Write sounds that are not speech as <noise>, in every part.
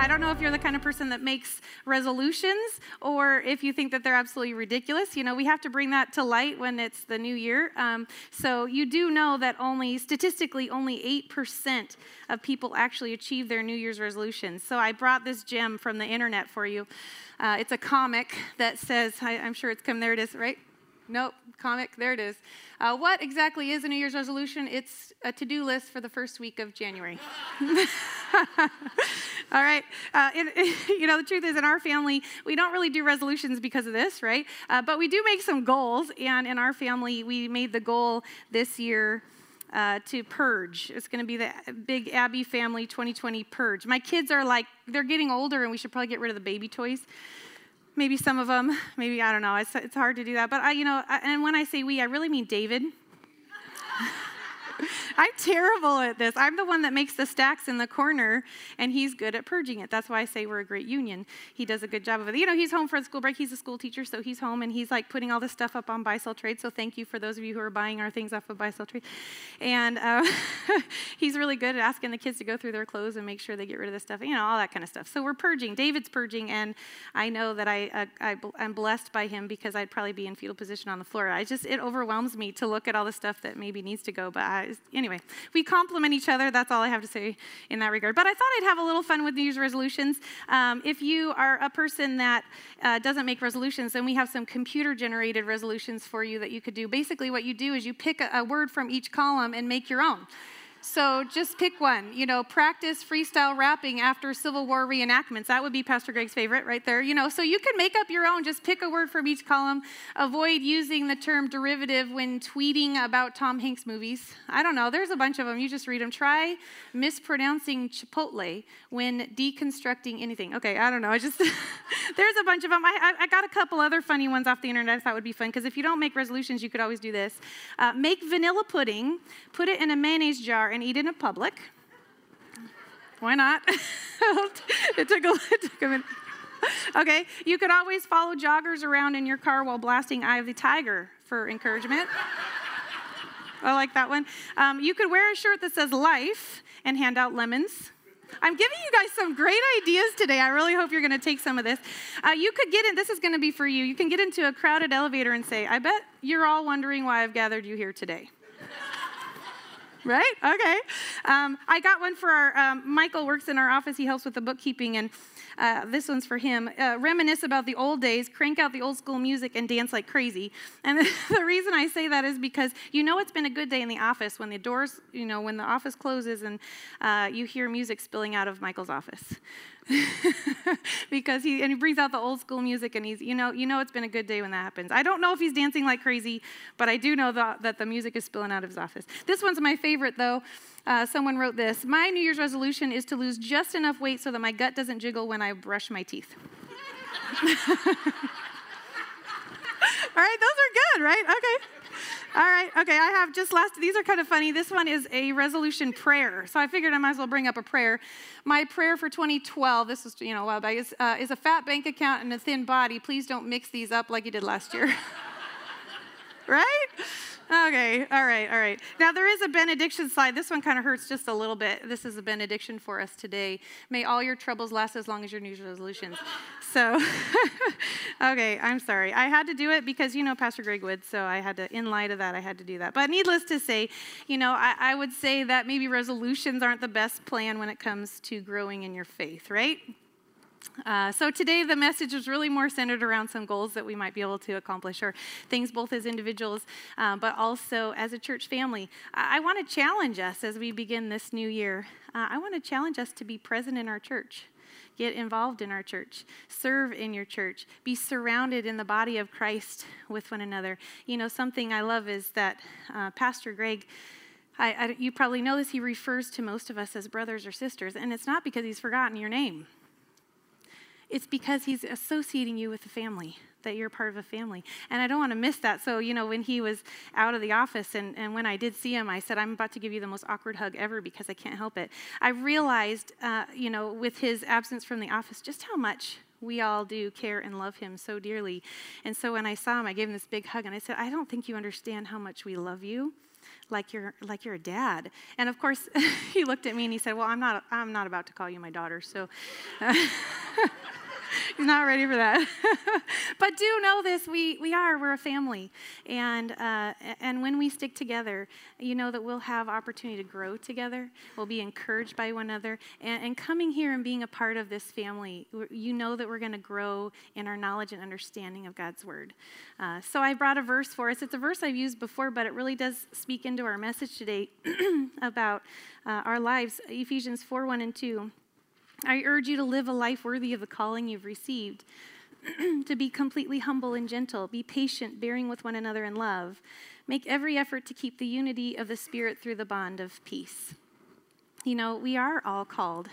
I don't know if you're the kind of person that makes resolutions or if you think that they're absolutely ridiculous. You know, we have to bring that to light when it's the new year. Um, so you do know that only, statistically, only 8% of people actually achieve their New Year's resolutions. So I brought this gem from the internet for you. Uh, it's a comic that says, I, I'm sure it's come, there it is, right? Nope, comic, there it is. Uh, what exactly is a New Year's resolution? It's a to do list for the first week of January. <laughs> All right. Uh, <laughs> you know, the truth is, in our family, we don't really do resolutions because of this, right? Uh, but we do make some goals. And in our family, we made the goal this year. Uh, to purge. It's going to be the big Abby family 2020 purge. My kids are like, they're getting older, and we should probably get rid of the baby toys maybe some of them, maybe I don't know. It's, it's hard to do that. But I, you know, I, and when I say we, I really mean David. <laughs> <laughs> I'm terrible at this. I'm the one that makes the stacks in the corner, and he's good at purging it. That's why I say we're a great union. He does a good job of it. You know, he's home for the school break. He's a school teacher, so he's home, and he's like putting all this stuff up on Buy Sell Trade. So thank you for those of you who are buying our things off of Buy Sell Trade. And uh, <laughs> he's really good at asking the kids to go through their clothes and make sure they get rid of the stuff, you know, all that kind of stuff. So we're purging. David's purging, and I know that I, uh, I, I'm blessed by him because I'd probably be in fetal position on the floor. I just, it overwhelms me to look at all the stuff that maybe needs to go. But I, anyway, we complement each other. That's all I have to say in that regard. But I thought I'd have a little fun with New Year's resolutions. Um, if you are a person that uh, doesn't make resolutions, then we have some computer generated resolutions for you that you could do. Basically, what you do is you pick a, a word from each column and make your own. So just pick one. You know, practice freestyle rapping after Civil War reenactments. That would be Pastor Greg's favorite right there. You know, so you can make up your own. Just pick a word from each column. Avoid using the term derivative when tweeting about Tom Hanks movies. I don't know. There's a bunch of them. You just read them. Try mispronouncing Chipotle when deconstructing anything. Okay, I don't know. I just <laughs> there's a bunch of them. I, I, got a couple other funny ones off the internet. I thought would be fun because if you don't make resolutions, you could always do this. Uh, make vanilla pudding. Put it in a mayonnaise jar and eat in a public. Why not? <laughs> it, took a, <laughs> it took a minute. Okay, you could always follow joggers around in your car while blasting Eye of the Tiger for encouragement. <laughs> I like that one. Um, you could wear a shirt that says life and hand out lemons. I'm giving you guys some great ideas today. I really hope you're going to take some of this. Uh, you could get in, this is going to be for you. You can get into a crowded elevator and say, I bet you're all wondering why I've gathered you here today right? Okay. Um, I got one for our, um, Michael works in our office. He helps with the bookkeeping, and uh, this one's for him. Uh, reminisce about the old days, crank out the old school music, and dance like crazy. And <laughs> the reason I say that is because you know it's been a good day in the office when the doors, you know, when the office closes and uh, you hear music spilling out of Michael's office. <laughs> because he and he brings out the old school music and he's you know you know it's been a good day when that happens i don't know if he's dancing like crazy but i do know that, that the music is spilling out of his office this one's my favorite though uh, someone wrote this My New Year's resolution is to lose just enough weight so that my gut doesn't jiggle when I brush my teeth. <laughs> All right, those are good, right? Okay. All right, okay, I have just last, these are kind of funny. This one is a resolution prayer. So I figured I might as well bring up a prayer. My prayer for 2012, this was, you know, a while back, is, uh, is a fat bank account and a thin body. Please don't mix these up like you did last year. <laughs> right? Okay, all right, all right. Now there is a benediction slide. This one kind of hurts just a little bit. This is a benediction for us today. May all your troubles last as long as your New Year's resolutions. So, <laughs> okay, I'm sorry. I had to do it because you know Pastor Greg would, so I had to, in light of that, I had to do that. But needless to say, you know, I, I would say that maybe resolutions aren't the best plan when it comes to growing in your faith, right? Uh, so today the message is really more centered around some goals that we might be able to accomplish or things both as individuals um, but also as a church family. I, I want to challenge us as we begin this new year uh, i want to challenge us to be present in our church get involved in our church serve in your church be surrounded in the body of christ with one another. You know something i love is that uh, pastor greg I, I, you probably know this he refers to most of us as brothers or sisters and it's not because he's forgotten your name it's because he's associating you with the family, that you're part of a family. And I don't want to miss that. So, you know, when he was out of the office and, and when I did see him, I said, I'm about to give you the most awkward hug ever because I can't help it. I realized, uh, you know, with his absence from the office, just how much we all do care and love him so dearly. And so when I saw him, I gave him this big hug and I said, I don't think you understand how much we love you. like you're like you're a dad. And of course, <laughs> he looked at me and he said, "Well, I'm not I'm not about to call you my daughter." So <laughs> <laughs> He's not ready for that. <laughs> but do know this: we we are we're a family, and uh, and when we stick together, you know that we'll have opportunity to grow together. We'll be encouraged by one another, and, and coming here and being a part of this family, you know that we're going to grow in our knowledge and understanding of God's word. Uh, so I brought a verse for us. It's a verse I've used before, but it really does speak into our message today <clears throat> about uh, our lives. Ephesians four one and two. I urge you to live a life worthy of the calling you've received, <clears throat> to be completely humble and gentle, be patient, bearing with one another in love. Make every effort to keep the unity of the Spirit through the bond of peace. You know, we are all called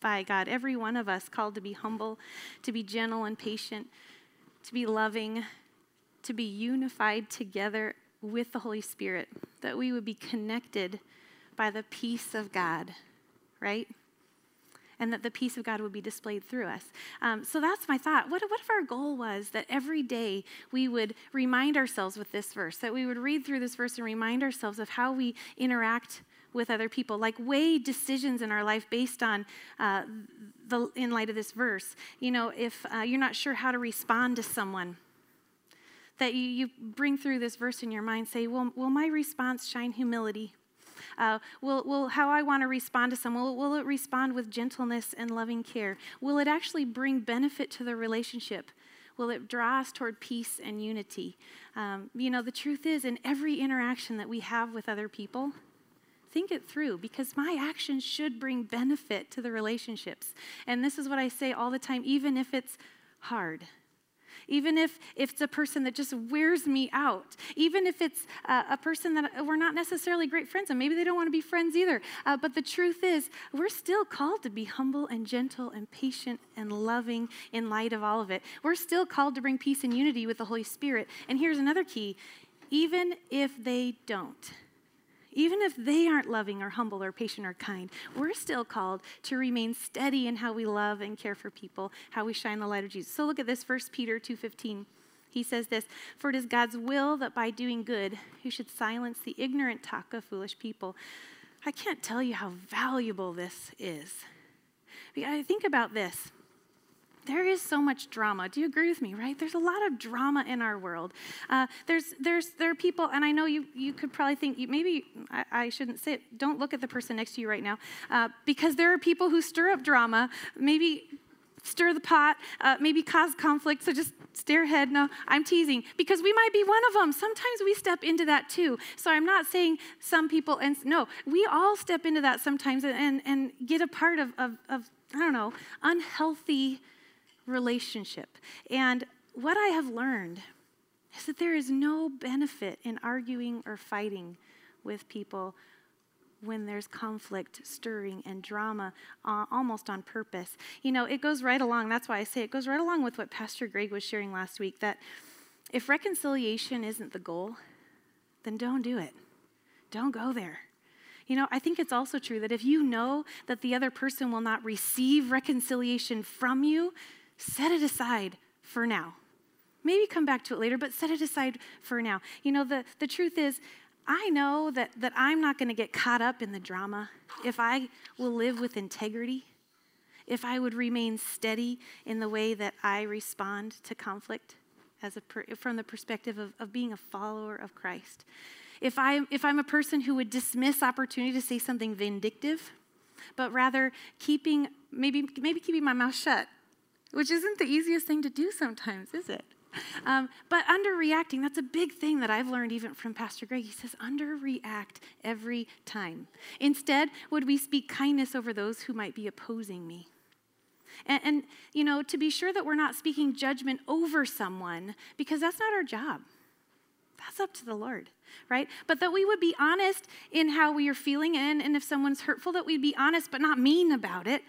by God, every one of us called to be humble, to be gentle and patient, to be loving, to be unified together with the Holy Spirit, that we would be connected by the peace of God, right? And that the peace of God would be displayed through us. Um, so that's my thought. What, what if our goal was that every day we would remind ourselves with this verse, that we would read through this verse and remind ourselves of how we interact with other people, like weigh decisions in our life based on uh, the in light of this verse. You know, if uh, you're not sure how to respond to someone, that you, you bring through this verse in your mind, say, "Well, will my response shine humility? Uh, will, will how I want to respond to someone, will, will it respond with gentleness and loving care? Will it actually bring benefit to the relationship? Will it draw us toward peace and unity? Um, you know, the truth is, in every interaction that we have with other people, think it through because my actions should bring benefit to the relationships. And this is what I say all the time, even if it's hard even if, if it's a person that just wears me out, even if it's a person that we're not necessarily great friends and maybe they don't want to be friends either. Uh, but the truth is, we're still called to be humble and gentle and patient and loving in light of all of it. We're still called to bring peace and unity with the Holy Spirit. And here's another key even if they don't even if they aren't loving or humble or patient or kind, we're still called to remain steady in how we love and care for people, how we shine the light of Jesus. So look at this, 1 Peter 2.15. He says this, For it is God's will that by doing good, you should silence the ignorant talk of foolish people. I can't tell you how valuable this is. I think about this there is so much drama. Do you agree with me, right? There's a lot of drama in our world. Uh, there's, there's, there are people, and I know you, you could probably think, maybe I, I shouldn't say don't look at the person next to you right now, uh, because there are people who stir up drama, maybe stir the pot, uh, maybe cause conflict, so just stare ahead. No, I'm teasing, because we might be one of them. Sometimes we step into that too. So I'm not saying some people, and no, we all step into that sometimes and, and, and get a part of, of, of I don't know, unhealthy relationship. And what I have learned is that there is no benefit in arguing or fighting with people when there's conflict, stirring, and drama uh, almost on purpose. You know, it goes right along, that's why I say it goes right along with what Pastor Greg was sharing last week that if reconciliation isn't the goal, then don't do it. Don't go there. You know, I think it's also true that if you know that the other person will not receive reconciliation from you, set it aside for now. Maybe come back to it later, but set it aside for now. You know, the, the truth is, I know that, that I'm not going to get caught up in the drama if I will live with integrity, if I would remain steady in the way that I respond to conflict as a per, from the perspective of, of being a follower of Christ. If, I, if I'm a person who would dismiss opportunity to say something vindictive, but rather keeping, maybe, maybe keeping my mouth shut which isn't the easiest thing to do sometimes, is it? Um, but underreacting, that's a big thing that I've learned even from Pastor Greg. He says, underreact every time. Instead, would we speak kindness over those who might be opposing me? And, and, you know, to be sure that we're not speaking judgment over someone, because that's not our job. That's up to the Lord, right? But that we would be honest in how we are feeling, and, and if someone's hurtful, that we'd be honest but not mean about it,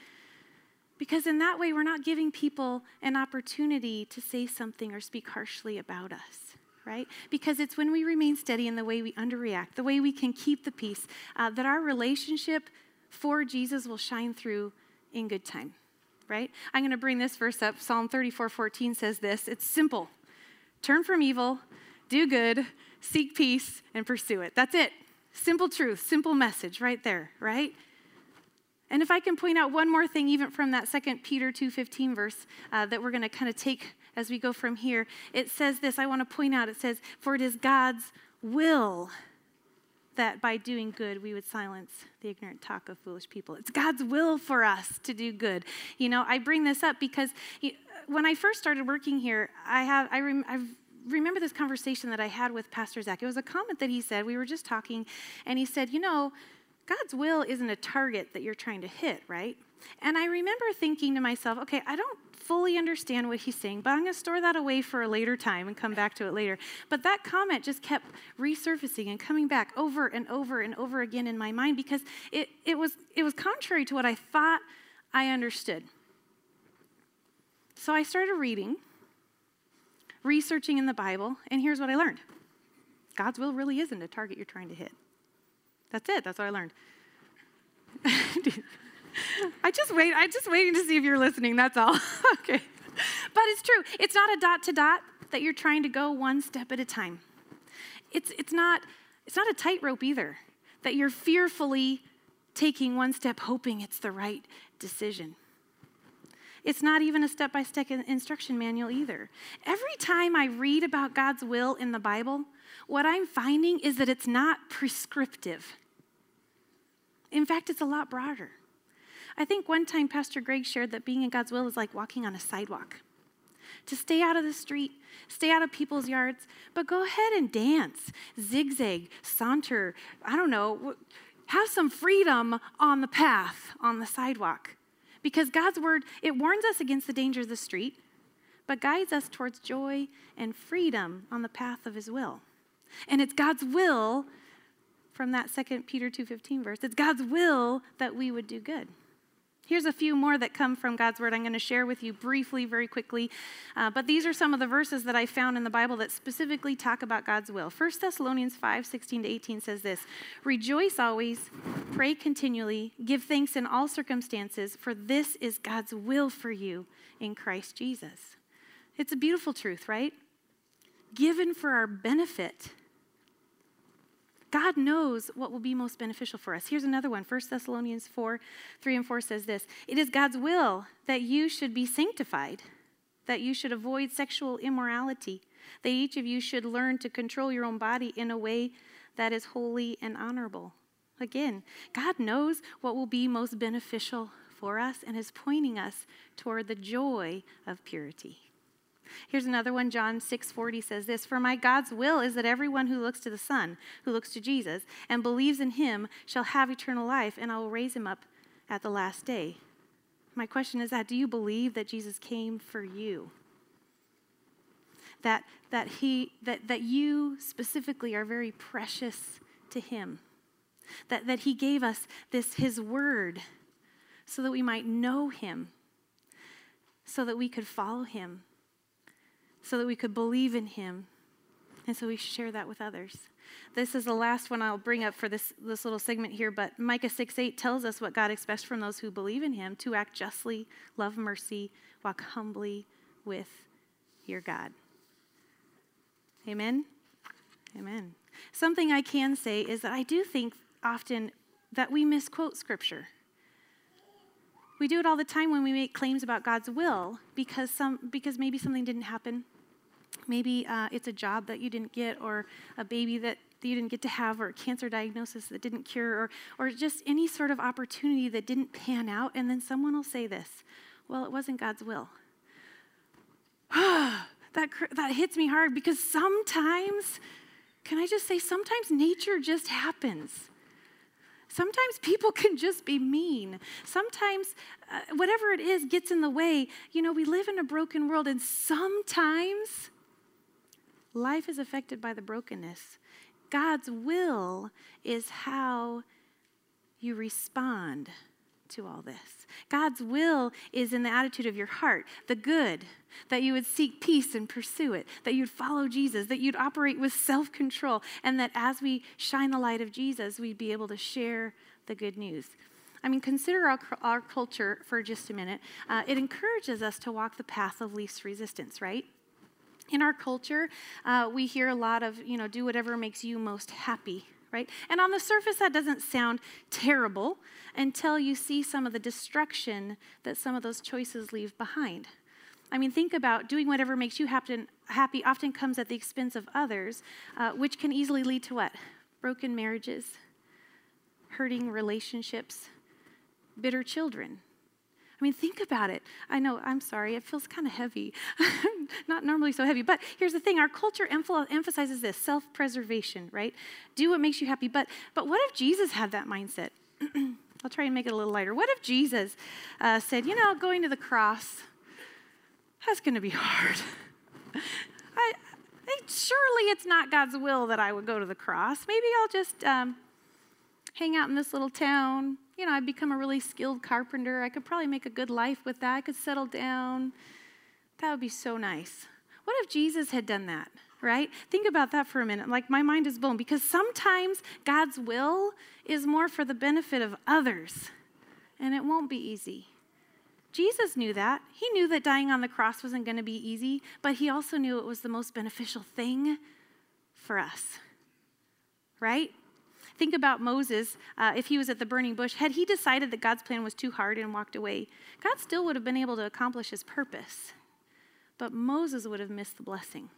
because in that way, we're not giving people an opportunity to say something or speak harshly about us, right? Because it's when we remain steady in the way we underreact, the way we can keep the peace, uh, that our relationship for Jesus will shine through in good time, right? I'm going to bring this verse up. Psalm 34 14 says this it's simple turn from evil, do good, seek peace, and pursue it. That's it. Simple truth, simple message right there, right? And if I can point out one more thing, even from that Second Peter 2.15 verse uh, that we're going to kind of take as we go from here, it says this. I want to point out, it says, For it is God's will that by doing good we would silence the ignorant talk of foolish people. It's God's will for us to do good. You know, I bring this up because when I first started working here, I have I, rem, I remember this conversation that I had with Pastor Zach. It was a comment that he said. We were just talking, and he said, "You know, God's will isn't a target that you're trying to hit, right?" And I remember thinking to myself, "Okay, I don't fully understand what he's saying, but I'm going to store that away for a later time and come back to it later. But that comment just kept resurfacing and coming back over and over and over again in my mind because it, it, was, it was contrary to what I thought I understood. So I started reading, researching in the Bible, and here's what I learned God's will really isn't a target you're trying to hit. That's it. That's what I learned. <laughs> I just wait. I'm just waiting to see if you're listening. That's all. <laughs> okay. But it's true. It's not a dot to dot that you're trying to go one step at a time. It's, it's, not, it's not a tightrope either that you're fearfully taking one step hoping it's the right decision. It's not even a step by step instruction manual either. Every time I read about God's will in the Bible, what I'm finding is that it's not prescriptive. In fact, it's a lot broader. I think one time Pastor Greg shared that being in God's will is like walking on a sidewalk. To stay out of the street, stay out of people's yards, but go ahead and dance, zigzag, saunter, I don't know, have some freedom on the path, on the sidewalk. Because God's word, it warns us against the danger of the street, but guides us towards joy and freedom on the path of his will. And it's God's will from that second Peter 2:15 verse. It's God's will that we would do good. Here's a few more that come from God's Word I'm going to share with you briefly, very quickly. Uh, but these are some of the verses that I found in the Bible that specifically talk about God's will. 1 Thessalonians 5 16 to 18 says this Rejoice always, pray continually, give thanks in all circumstances, for this is God's will for you in Christ Jesus. It's a beautiful truth, right? Given for our benefit God knows what will be most beneficial for us. Here's another one 1 Thessalonians 4 3 and 4 says this It is God's will that you should be sanctified, that you should avoid sexual immorality, that each of you should learn to control your own body in a way that is holy and honorable. Again, God knows what will be most beneficial for us and is pointing us toward the joy of purity. Here's another one. John 6:40 says this, "For my God's will is that everyone who looks to the Son, who looks to Jesus and believes in him shall have eternal life, and I will raise him up at the last day." My question is that do you believe that Jesus came for you? That that he that that you specifically are very precious to him. That that he gave us this his word so that we might know him, so that we could follow him so that we could believe in him. And so we share that with others. This is the last one I'll bring up for this, this little segment here, but Micah 6 8 tells us what God expects from those who believe in him to act justly, love mercy, walk humbly with your God. Amen? Amen. Something I can say is that I do think often that we misquote Scripture. We do it all the time when we make claims about God's will because, some, because maybe something didn't happen Maybe uh, it's a job that you didn't get, or a baby that you didn't get to have, or a cancer diagnosis that didn't cure, or, or just any sort of opportunity that didn't pan out. And then someone will say this Well, it wasn't God's will. <sighs> that, that hits me hard because sometimes, can I just say, sometimes nature just happens. Sometimes people <laughs> can just be mean. Sometimes uh, whatever it is gets in the way. You know, we live in a broken world, and sometimes Life is affected by the brokenness. God's will is how you respond to all this. God's will is in the attitude of your heart, the good, that you would seek peace and pursue it, that you'd follow Jesus, that you'd operate with self control, and that as we shine the light of Jesus, we'd be able to share the good news. I mean, consider our, our culture for just a minute. Uh, it encourages us to walk the path of least resistance, right? In our culture, uh, we hear a lot of, you know, do whatever makes you most happy, right? And on the surface, that doesn't sound terrible until you see some of the destruction that some of those choices leave behind. I mean, think about doing whatever makes you happy often comes at the expense of others, uh, which can easily lead to what? Broken marriages, hurting relationships, bitter children. I mean, think about it. I know, I'm sorry, it feels kind of heavy. <laughs> Not normally so heavy, but here's the thing our culture emphasizes this self preservation, right? Do what makes you happy. But, but what if Jesus had that mindset? <clears throat> I'll try and make it a little lighter. What if Jesus uh, said, you know, going to the cross, that's going to be <laughs> hard. I, I, surely it's not God's will that I would go to the cross. Maybe I'll just um, hang out in this little town. You know, I'd become a really skilled carpenter. I could probably make a good life with that. I could settle down. That would be so nice. What if Jesus had done that, right? Think about that for a minute. Like, my mind is blown because sometimes God's will is more for the benefit of others, and it won't be easy. Jesus knew that. He knew that dying on the cross wasn't going to be easy, but he also knew it was the most beneficial thing for us, right? Think about Moses, uh, if he was at the burning bush, had he decided that God's plan was too hard and walked away, God still would have been able to accomplish his purpose. But Moses would have missed the blessing.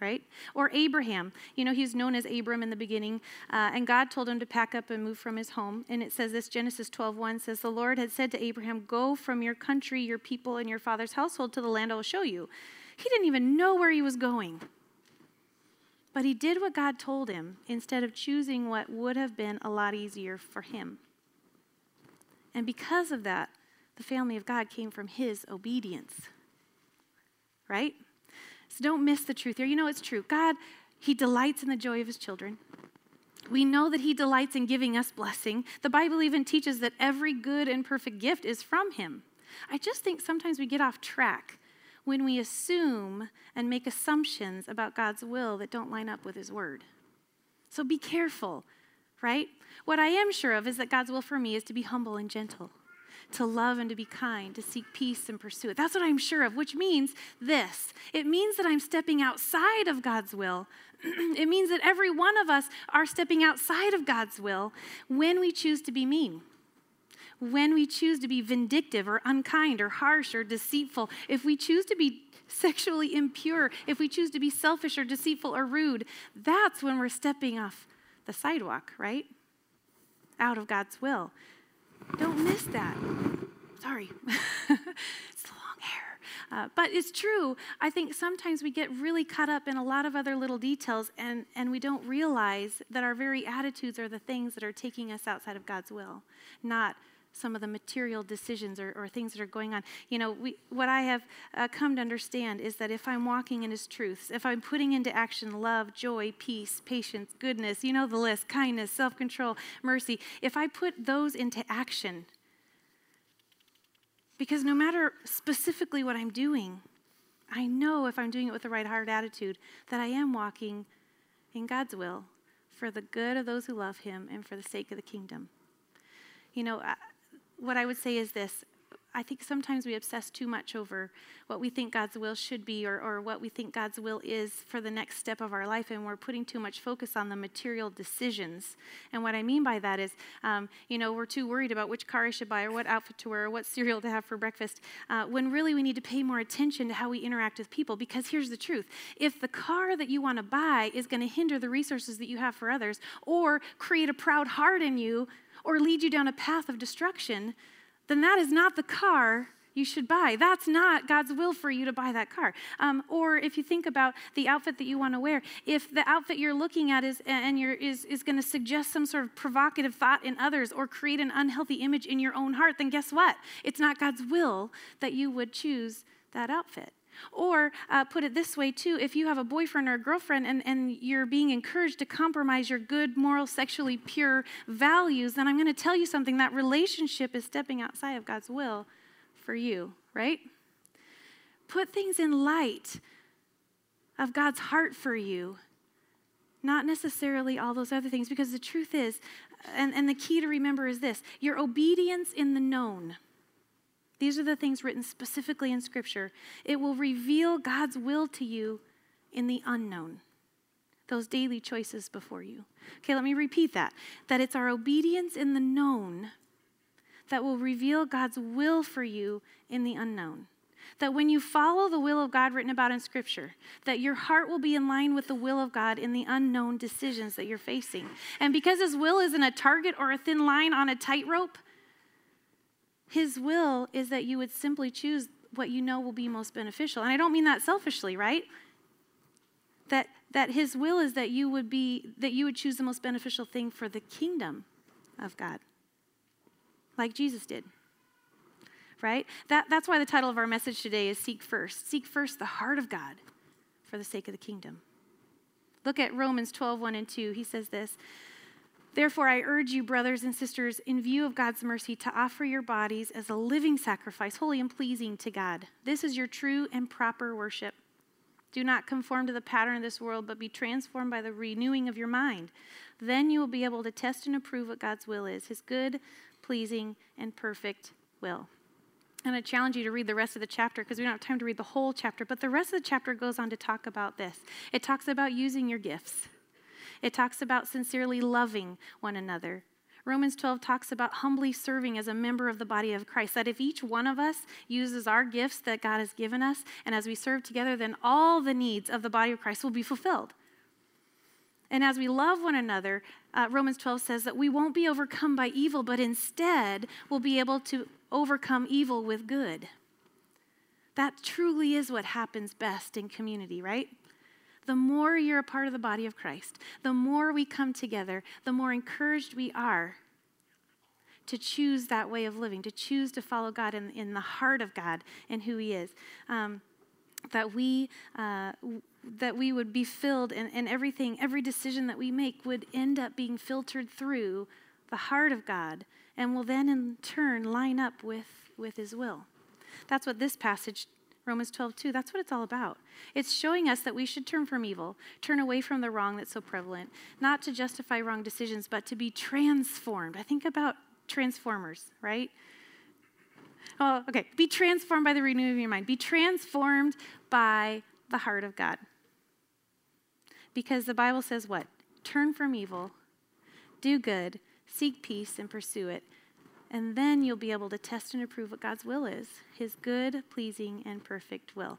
Right? Or Abraham. You know, he's known as Abram in the beginning, uh, and God told him to pack up and move from his home. And it says this Genesis 12 1 says, The Lord had said to Abraham, Go from your country, your people, and your father's household to the land I will show you. He didn't even know where he was going. But he did what God told him instead of choosing what would have been a lot easier for him. And because of that, the family of God came from his obedience. Right? So don't miss the truth here. You know it's true. God, he delights in the joy of his children. We know that he delights in giving us blessing. The Bible even teaches that every good and perfect gift is from him. I just think sometimes we get off track when we assume and make assumptions about God's will that don't line up with His word. So be careful, right? What I am sure of is that God's will for me is to be humble and gentle, to love and to be kind, to seek peace and pursue it. That's what I'm sure of, which means this it means that I'm stepping outside of God's will. <clears throat> it means that every one of us are stepping outside of God's will when we choose to be mean when we choose to be vindictive or unkind or harsh or deceitful, if we choose to be sexually impure, if we choose to be selfish or deceitful or rude, that's when we're stepping off the sidewalk, right? Out of God's will. Don't miss that. Sorry. <laughs> it's the long hair. Uh, but it's true. I think sometimes we get really caught up in a lot of other little details and, and we don't realize that our very attitudes are the things that are taking us outside of God's will, not some of the material decisions or, or things that are going on. You know, we, what I have uh, come to understand is that if I'm walking in His truths, if I'm putting into action love, joy, peace, patience, goodness, you know the list, kindness, self control, mercy, if I put those into action, because no matter specifically what I'm doing, I know if I'm doing it with the right heart attitude that I am walking in God's will for the good of those who love Him and for the sake of the kingdom. You know, what I would say is this I think sometimes we obsess too much over what we think God's will should be or, or what we think God's will is for the next step of our life, and we're putting too much focus on the material decisions. And what I mean by that is, um, you know, we're too worried about which car I should buy or what outfit to wear or what cereal to have for breakfast, uh, when really we need to pay more attention to how we interact with people. Because here's the truth if the car that you want to buy is going to hinder the resources that you have for others or create a proud heart in you, or lead you down a path of destruction, then that is not the car you should buy. That's not God's will for you to buy that car. Um, or if you think about the outfit that you want to wear, if the outfit you're looking at is and you're, is, is going to suggest some sort of provocative thought in others or create an unhealthy image in your own heart, then guess what? It's not God's will that you would choose that outfit. Or uh, put it this way, too if you have a boyfriend or a girlfriend and, and you're being encouraged to compromise your good, moral, sexually pure values, then I'm going to tell you something that relationship is stepping outside of God's will for you, right? Put things in light of God's heart for you, not necessarily all those other things, because the truth is, and, and the key to remember is this your obedience in the known these are the things written specifically in Scripture. It will reveal God's will to you in the unknown. those daily choices before you. Okay, let me repeat that. That it's our obedience in the known that will reveal God's will for you in the unknown. That when you follow the will of God written about in Scripture, that your heart will be in line with the will of God in the unknown decisions that you're facing. And because His will isn't a target or a thin line on a tightrope, His will is that you would simply choose what you know will be most beneficial. And I don't mean that selfishly, right? That, that His will is that you would be that you would choose the most beneficial thing for the kingdom of God, like Jesus did right? That, that's why the title of our message today is Seek First. Seek first the heart of God for the sake of the kingdom. Look at Romans 12, 1 and 2. He says this Therefore, I urge you, brothers and sisters, in view of God's mercy, to offer your bodies as a living sacrifice, holy and pleasing to God. This is your true and proper worship. Do not conform to the pattern of this world, but be transformed by the renewing of your mind. Then you will be able to test and approve what God's will is, his good, pleasing, and perfect will. And I challenge you to read the rest of the chapter because we don't have time to read the whole chapter. But the rest of the chapter goes on to talk about this. It talks about using your gifts, it talks about sincerely loving one another. Romans 12 talks about humbly serving as a member of the body of Christ. That if each one of us uses our gifts that God has given us, and as we serve together, then all the needs of the body of Christ will be fulfilled. And as we love one another, uh, Romans 12 says that we won't be overcome by evil, but instead we'll be able to overcome evil with good. That truly is what happens best in community, right? The more you're a part of the body of Christ, the more we come together, the more encouraged we are to choose that way of living, to choose to follow God in, in the heart of God and who He is. Um, that we uh, that we would be filled and, and everything, every decision that we make would end up being filtered through the heart of God and will then in turn line up with, with his will. That's what this passage, Romans 12, 2, that's what it's all about. It's showing us that we should turn from evil, turn away from the wrong that's so prevalent, not to justify wrong decisions, but to be transformed. I think about transformers, right? Oh, okay. Be transformed by the renewing of your mind. Be transformed by the heart of God. Because the Bible says what? Turn from evil, do good, Seek peace and pursue it. And then you'll be able to test and approve what God's will is His good, pleasing, and perfect will.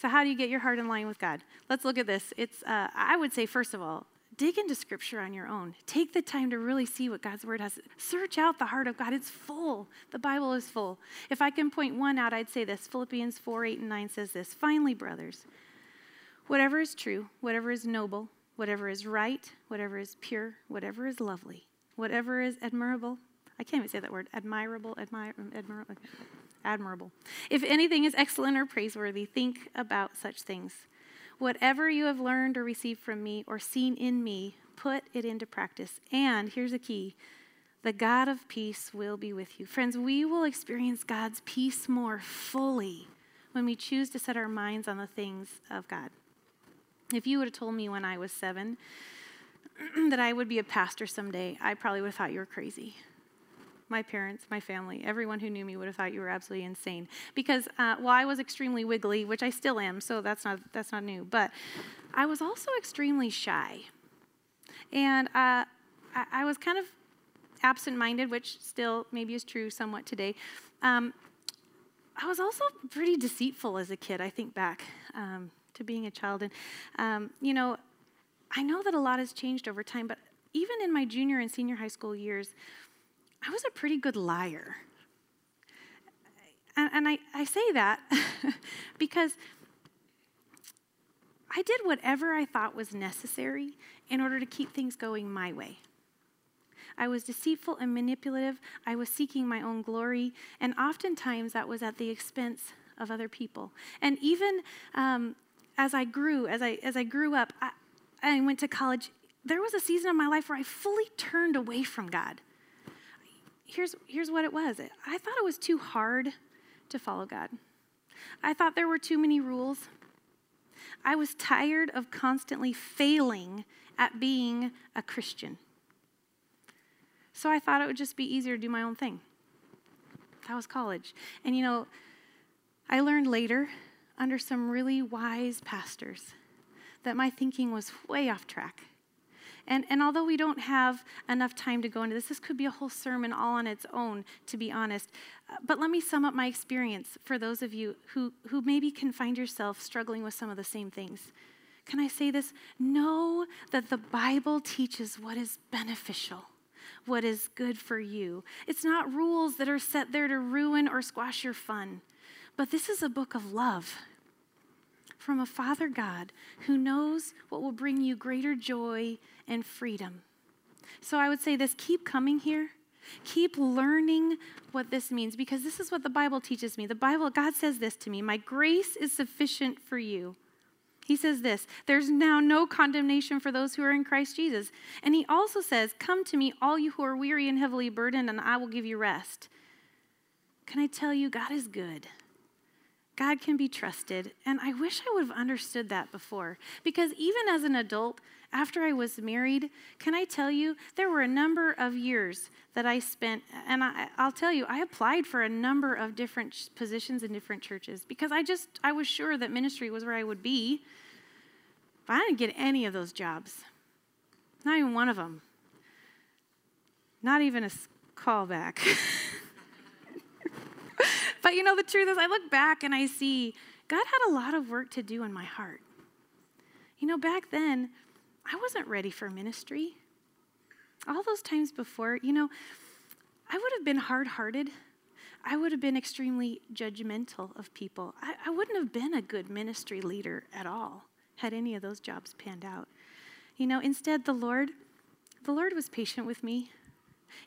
So, how do you get your heart in line with God? Let's look at this. It's, uh, I would say, first of all, dig into Scripture on your own. Take the time to really see what God's Word has. Search out the heart of God. It's full. The Bible is full. If I can point one out, I'd say this Philippians 4 8 and 9 says this Finally, brothers, whatever is true, whatever is noble, whatever is right, whatever is pure, whatever is lovely whatever is admirable. I can't even say that word. Admirable, admirable, um, admirable. If anything is excellent or praiseworthy, think about such things. Whatever you have learned or received from me or seen in me, put it into practice. And here's a key the God of peace will be with you. Friends, we will experience God's peace more fully when we choose to set our minds on the things of God. If you would have told me when I was seven <clears throat> that I would be a pastor someday, I probably would have thought you were crazy. My parents, my family, everyone who knew me would have thought you were absolutely insane. Because uh, while I was extremely wiggly, which I still am, so that's not that's not new, but I was also extremely shy, and uh, I, I, was kind of absent-minded, which still maybe is true somewhat today. Um, I was also pretty deceitful as a kid. I think back um, to being a child, and um, you know, I know that a lot has changed over time, but even in my junior and senior high school years, I was a pretty good liar. And, and I, I say that <laughs> because I did whatever I thought was necessary in order to keep things going my way. I was deceitful and manipulative. I was seeking my own glory. And oftentimes that was at the expense of other people. And even um, as I grew, as I, as I grew up, I, I went to college, there was a season of my life where I fully turned away from God. Here's, here's what it was I thought it was too hard to follow God, I thought there were too many rules. I was tired of constantly failing at being a Christian. So I thought it would just be easier to do my own thing. That was college. And you know, I learned later under some really wise pastors that my thinking was way off track. And, and although we don't have enough time to go into this, this could be a whole sermon all on its own, to be honest. Uh, but let me sum up my experience for those of you who, who maybe can find yourself struggling with some of the same things. Can I say this? Know that the Bible teaches what is beneficial what is good for you. It's not rules that are set there to ruin or squash your fun, but this is a book of love from a Father God who knows what will bring you greater joy and freedom. So I would say this keep coming here. Keep learning what this means because this is what the Bible teaches me. The Bible, God says this to me My grace is sufficient for you. He says this There's now no condemnation for those who are in Christ Jesus. And he also says, Come to me, all you who are weary and heavily burdened, and I will give you rest. Can I tell you, God is good. God can be trusted. And I wish I would have understood that before. Because even as an adult, after I was married, can I tell you, there were a number of years that I spent, and I, will tell you, I applied for a number of different positions in different churches because I just, I was sure that ministry was where I would be. But I didn't get any of those jobs, not even one of them, not even a callback. <laughs> but you know, the truth is, I look back and I see God had a lot of work to do in my heart. You know, back then, I wasn't ready for ministry. All those times before, you know, I would have been hard hearted. I would have been extremely judgmental of people. I, I, wouldn't have been a good ministry leader at all had any of those jobs panned out. You know, instead, the Lord, the Lord was patient with me.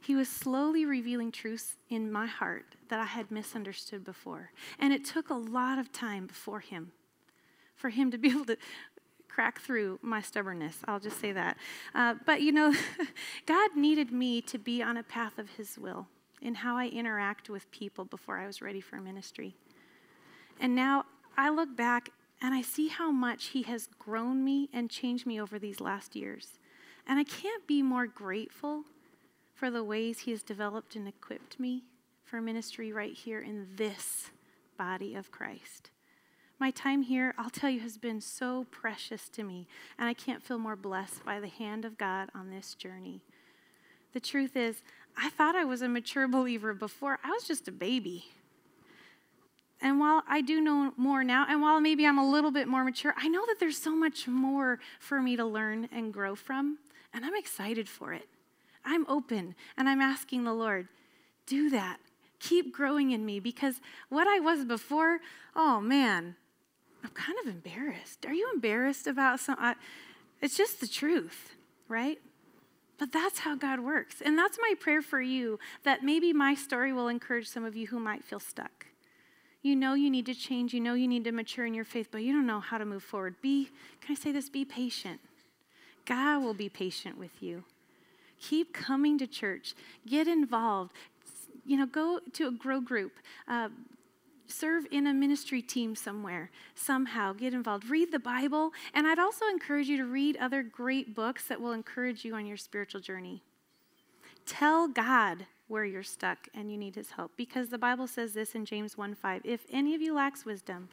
He was slowly revealing truths in my heart that I had misunderstood before. And it took a lot of time before Him for Him to be <laughs> able to crack through my stubbornness. I'll just say that. Uh, but you know, <laughs> God needed me to be on a path of His will in how I interact with people before I was ready for ministry. And now I look back and I see how much He has grown me and changed me over these last years. And I can't be more grateful for the ways He has developed and equipped me for ministry right here in this body of Christ. My time here, I'll tell you, has been so precious to me, and I can't feel more blessed by the hand of God on this journey. The truth is, I thought I was a mature believer before. I was just a baby. And while I do know more now, and while maybe I'm a little bit more mature, I know that there's so much more for me to learn and grow from, and I'm excited for it. I'm open, and I'm asking the Lord, do that. Keep growing in me because what I was before, oh man, I'm kind of embarrassed. Are you embarrassed about some? It's just the truth, right? But that's how God works. And that's my prayer for you that maybe my story will encourage some of you who might feel stuck. You know you need to change, you know you need to mature in your faith, but you don't know how to move forward. Be, can I say this? Be patient. God will be patient with you. Keep coming to church, get involved. You know, go to a grow group. Uh, serve in a ministry team somewhere, somehow, get involved. Read the Bible, and I'd also encourage you to read other great books that will encourage you on your spiritual journey. Tell God where you're stuck and you need his help because the Bible says this in James 1 5. If any of you lacks wisdom,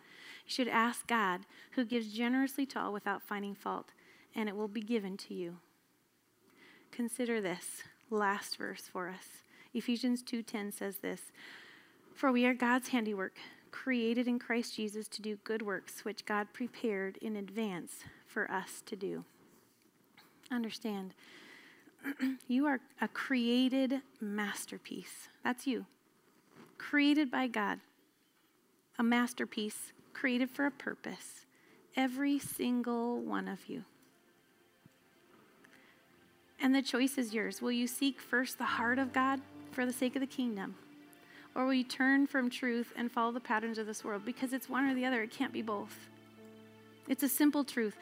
you should ask God, who gives generously to all without finding fault, and it will be given to you. Consider this last verse for us. Ephesians 2:10 says this, for we are God's handiwork, created in Christ Jesus to do good works, which God prepared in advance for us to do. Understand, <clears throat> you are a created masterpiece. That's you. Created by God. A masterpiece, created for a purpose. Every single one of you. And the choice is yours. Will you seek first the heart of God for the sake of the kingdom? Or will you turn from truth and follow the patterns of this world? Because it's one or the other, it can't be both. It's a simple truth.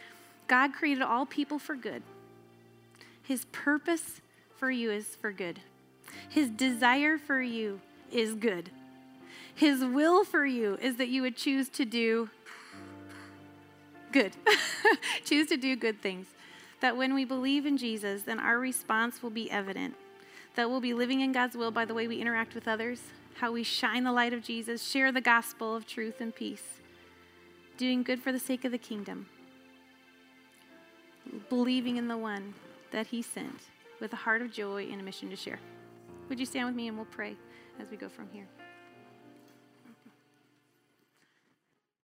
God created all people for good. His purpose for you is for good. His desire for you is good. His will for you is that you would choose to do good. <laughs> choose to do good things. That when we believe in Jesus, then our response will be evident. That we'll be living in God's will by the way we interact with others, how we shine the light of Jesus, share the gospel of truth and peace, doing good for the sake of the kingdom. believing in the one that he sent with a heart of joy and a mission to share. Would you stand with me and we'll pray as we go from here?